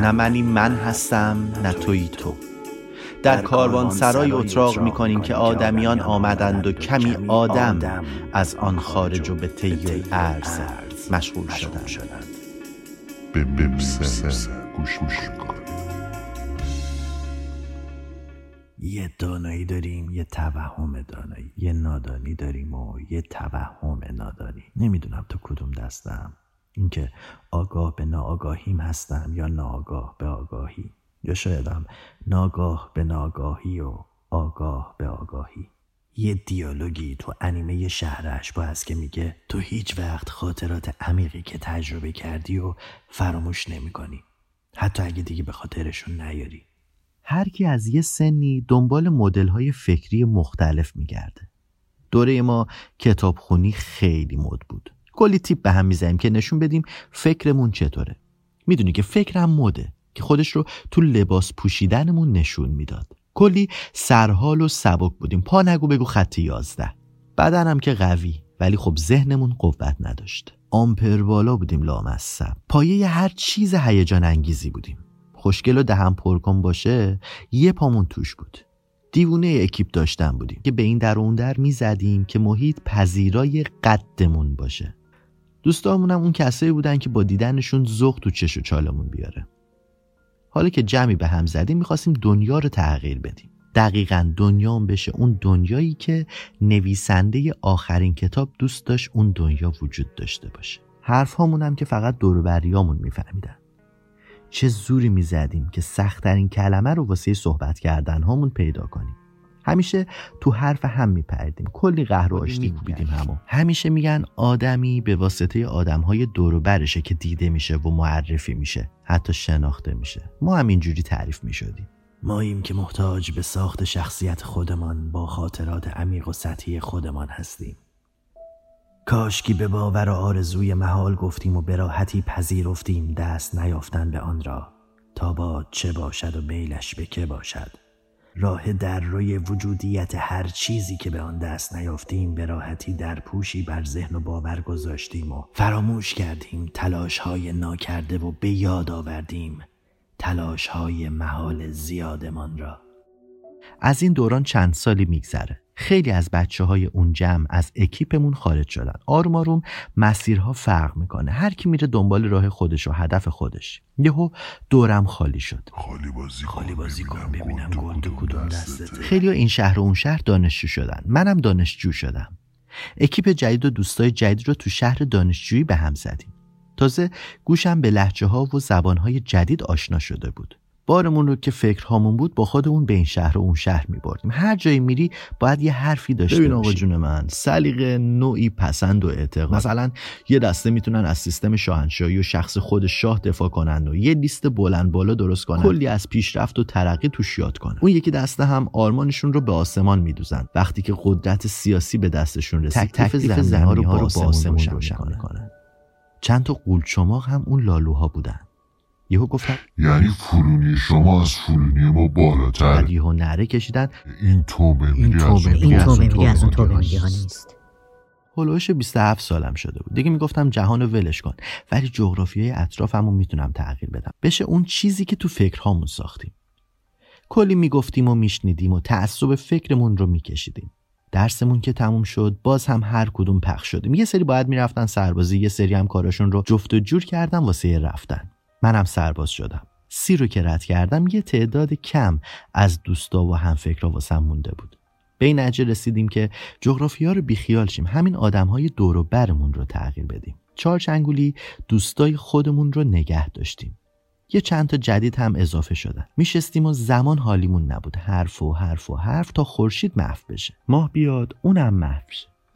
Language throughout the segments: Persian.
نه منی من هستم نه توی تو. در کاروان سرای اتراق می کنیم که آدمیان آمدند و کمی آدم از آن خارج و به طی ارز مشغول شدند. به گوش یه دانایی داریم یه توهم دانایی یه نادانی داریم و یه توهم نادانی. نمی‌دونم تو کدوم دستم. اینکه آگاه به ناآگاهیم هستم یا ناآگاه به آگاهی. یا شایدم ناگاه به ناگاهی و آگاه به آگاهی. یه دیالوگی تو انیمه شهرش با هست که میگه تو هیچ وقت خاطرات عمیقی که تجربه کردی و فراموش نمی کنی. حتی اگه دیگه به خاطرشون نیاری. هر کی از یه سنی دنبال مدل های فکری مختلف میگرده. دوره ما کتابخونی خیلی مد بود. کلی تیپ به هم می‌زنیم که نشون بدیم فکرمون چطوره. می‌دونی که فکرم مده که خودش رو تو لباس پوشیدنمون نشون می‌داد. کلی سرحال و سبک بودیم. پا نگو بگو خط یازده. بدنم که قوی ولی خب ذهنمون قوت نداشت. آمپر بالا بودیم لامصب. پایه هر چیز هیجان انگیزی بودیم. خوشگل و دهم پرکن باشه یه پامون توش بود. دیوونه اکیپ داشتن بودیم که به این در اون در می‌زدیم که محیط پذیرای قدمون باشه. دوستامون هم اون کسایی بودن که با دیدنشون زخ تو چش و چالمون بیاره. حالا که جمعی به هم زدیم می‌خواستیم دنیا رو تغییر بدیم. دقیقا دنیا بشه اون دنیایی که نویسنده آخرین کتاب دوست داشت اون دنیا وجود داشته باشه. حرف هم که فقط دوروبریامون میفهمیدن. چه زوری می‌زدیم که سختترین کلمه رو واسه صحبت کردن هامون پیدا کنیم. همیشه تو حرف هم میپردیم. کلی قهر و آشتی بیدیم همو. همیشه میگن آدمی به واسطه آدمهای دور برشه که دیده میشه و معرفی میشه. حتی شناخته میشه. ما هم اینجوری تعریف می‌شدیم. ماییم که محتاج به ساخت شخصیت خودمان با خاطرات عمیق و سطحی خودمان هستیم. کاشکی به باور و آرزوی محال گفتیم و به راحتی پذیرفتیم دست نیافتن به آن را. تا با چه باشد و میلش به که باشد. راه در روی وجودیت هر چیزی که به آن دست نیافتیم به راحتی در پوشی بر ذهن و باور گذاشتیم و فراموش کردیم تلاش های ناکرده و به یاد آوردیم تلاش های محال زیادمان را. از این دوران چند سالی میگذره. خیلی از بچه های اون جمع از اکیپمون خارج شدن. آروم آروم مسیرها فرق می‌کنه. هر کی میره دنبال راه خودش و هدف خودش. یهو دورم خالی شد. خالی بازی خالی بازی کن. ببینم گل کدوم دستت خیلی این شهر و اون شهر دانشجو شدن. منم دانشجو شدم. اکیپ جدید و دوستای جدید رو تو شهر دانشجویی به هم زدیم. تازه گوشم به لحجه ها و زبان های جدید آشنا شده بود. بارمون رو که فکرهامون بود با خودمون به این شهر و اون شهر می بردیم هر جایی میری باید یه حرفی داشته ببین آقا جون من سلیقه نوعی پسند و اعتقاد. مثلا یه دسته می‌تونن از سیستم شاهنشاهی و شخص خود شاه دفاع کنن و یه لیست بلند بالا درست کنن. کلی. از پیشرفت و ترقی توش یاد کنن. اون یکی دسته هم آرمانشون رو به آسمان میدوزن. وقتی که قدرت سیاسی به دستشون رسید تک تک زمین رو با آسمون روشن می‌کنن. چند تا قولچماق هم اون لالوها بودن. یهو گفتن یعنی فرونی شما از فرونی ما بالاتر. بعد یهو نره کشیدن. این توبه این توبه از اون توبه نیست. هلوش 27 سالم شده بود. دیگه می‌گفتم جهان ولش کن. ولی جغرافیای اطرافمو می‌تونم تغییر بدم. بشه اون چیزی که تو فکرهامون ساختیم. کلی می‌گفتیم و میشنیدیم و تعصب فکرمون رو میکشیدیم. درسمون که تموم شد باز هم هر کدوم پخش شدیم. یه سری باید می‌رفتن سربازی یه سری هم کاراشون رو جفت و جور کردن واسه رفتن. منم سرباز شدم. سی رو که رد کردم یه تعداد کم از دوستا و همفکرا واسم مونده بود. به این رسیدیم که جغرافیا رو بیخیال شیم. همین آدم های دور و برمون رو تغییر بدیم. چهار چنگولی دوستای خودمون رو نگه داشتیم. یه چند تا جدید هم اضافه شدن میشستیم و زمان حالیمون نبود. حرف و حرف و حرف تا خورشید محو بشه. ماه بیاد اونم محو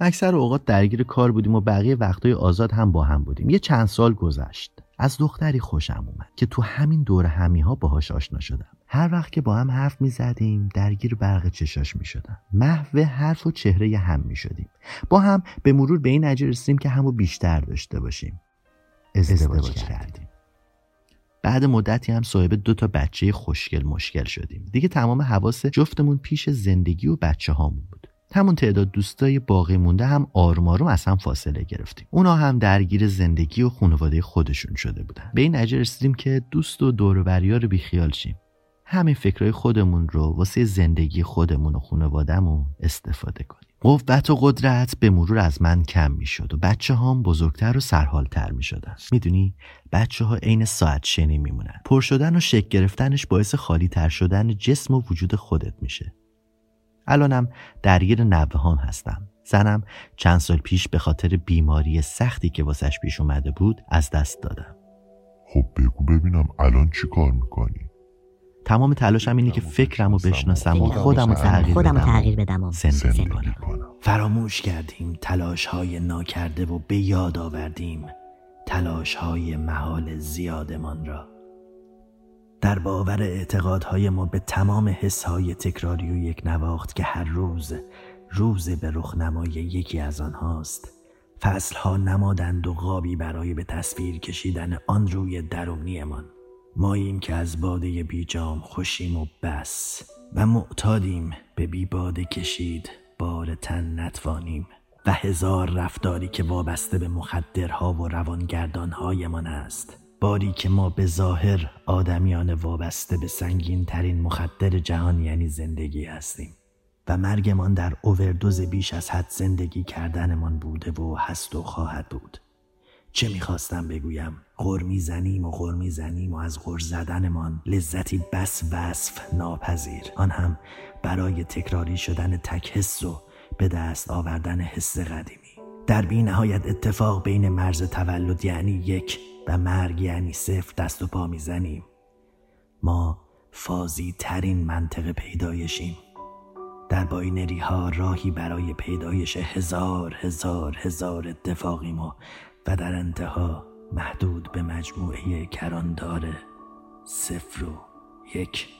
اکثر اوقات درگیر کار بودیم و بقیه وقتای آزاد هم با هم بودیم. یه چند سال گذشت. از دختری خوشم اومد که تو همین دور همی ها باهاش آشنا شدم. هر وقت که با هم حرف می زدیم درگیر برق چشاش می شدم محو حرف و چهره هم می شدیم با هم به مرور به این نجه رسیدیم که همو بیشتر داشته باشیم. ازدواج کردیم. بعد مدتی هم صاحب دو تا بچه خوشگل مشکل شدیم. دیگه تمام حواس جفتمون پیش زندگی و بچه هامون بود. همون تعداد دوستای باقی مونده هم آروم از هم فاصله گرفتیم. اونا هم درگیر زندگی و خانواده خودشون شده بودن. به این نجه رسیدیم که دوست و دوروریا رو بیخیال شیم. همین فکرهای خودمون رو واسه زندگی خودمون و خانوادهمون استفاده کنیم. قوت و قدرت به مرور از من کم می شد و بچه هم بزرگتر و سرحالتر می شدن می‌دونی؟ بچه ها عین ساعت شنی میمونن. پر شدن و شک گرفتنش باعث خالی تر شدن جسم و وجود خودت میشه. الانم درگیر نوه هم هستم. زنم چند سال پیش به خاطر بیماری سختی که واسش پیش اومده بود از دست دادم. خب بگو ببینم الان چی کار می‌کنی؟ تمام تلاشم اینه که فکرم رو بشناسم و خودم رو تغییر خودم بدم. تغییر بدم و زندگی کنم. کنم. فراموش کردیم تلاش های ناکرده و به یاد آوردیم. تلاش های محال زیادمان را. در باور اعتقادهای ما به تمام حسهای تکراری و یک نواخت که هر روز روز به رخنمای یکی از آنهاست فصلها نمادند و غابی برای به تصویر کشیدن آن روی درونیمان. ماییم که از باده بیجام خوشیم و بس و معتادیم به بی باده کشید بار تن نتوانیم. و هزار رفتاری که وابسته به مخدرها و روانگردانهایمان است. باری که ما به ظاهر آدمیان وابسته به سنگین ترین مخدر جهان یعنی زندگی هستیم و مرگمان در اووردوز بیش از حد زندگی کردنمان بوده و هست و خواهد بود. چه می‌خواستم بگویم؟ غر می‌زنیم و غر می‌زنیم و از غر زدنمان لذتی بس وصف ناپذیر. آن هم برای تکراری شدن تک حس و به دست آوردن حس قدیمی. در بی نهایت اتفاق بین مرز تولد یعنی یک مرگ یعنی صفر دست و پا می‌زنیم. ما فازی ترین منطق پیدایشیم. در باینری ها راهی برای پیدایش هزار هزار هزار اتفاقیم و و در انتها محدود به مجموعه کراندار صفر و یک.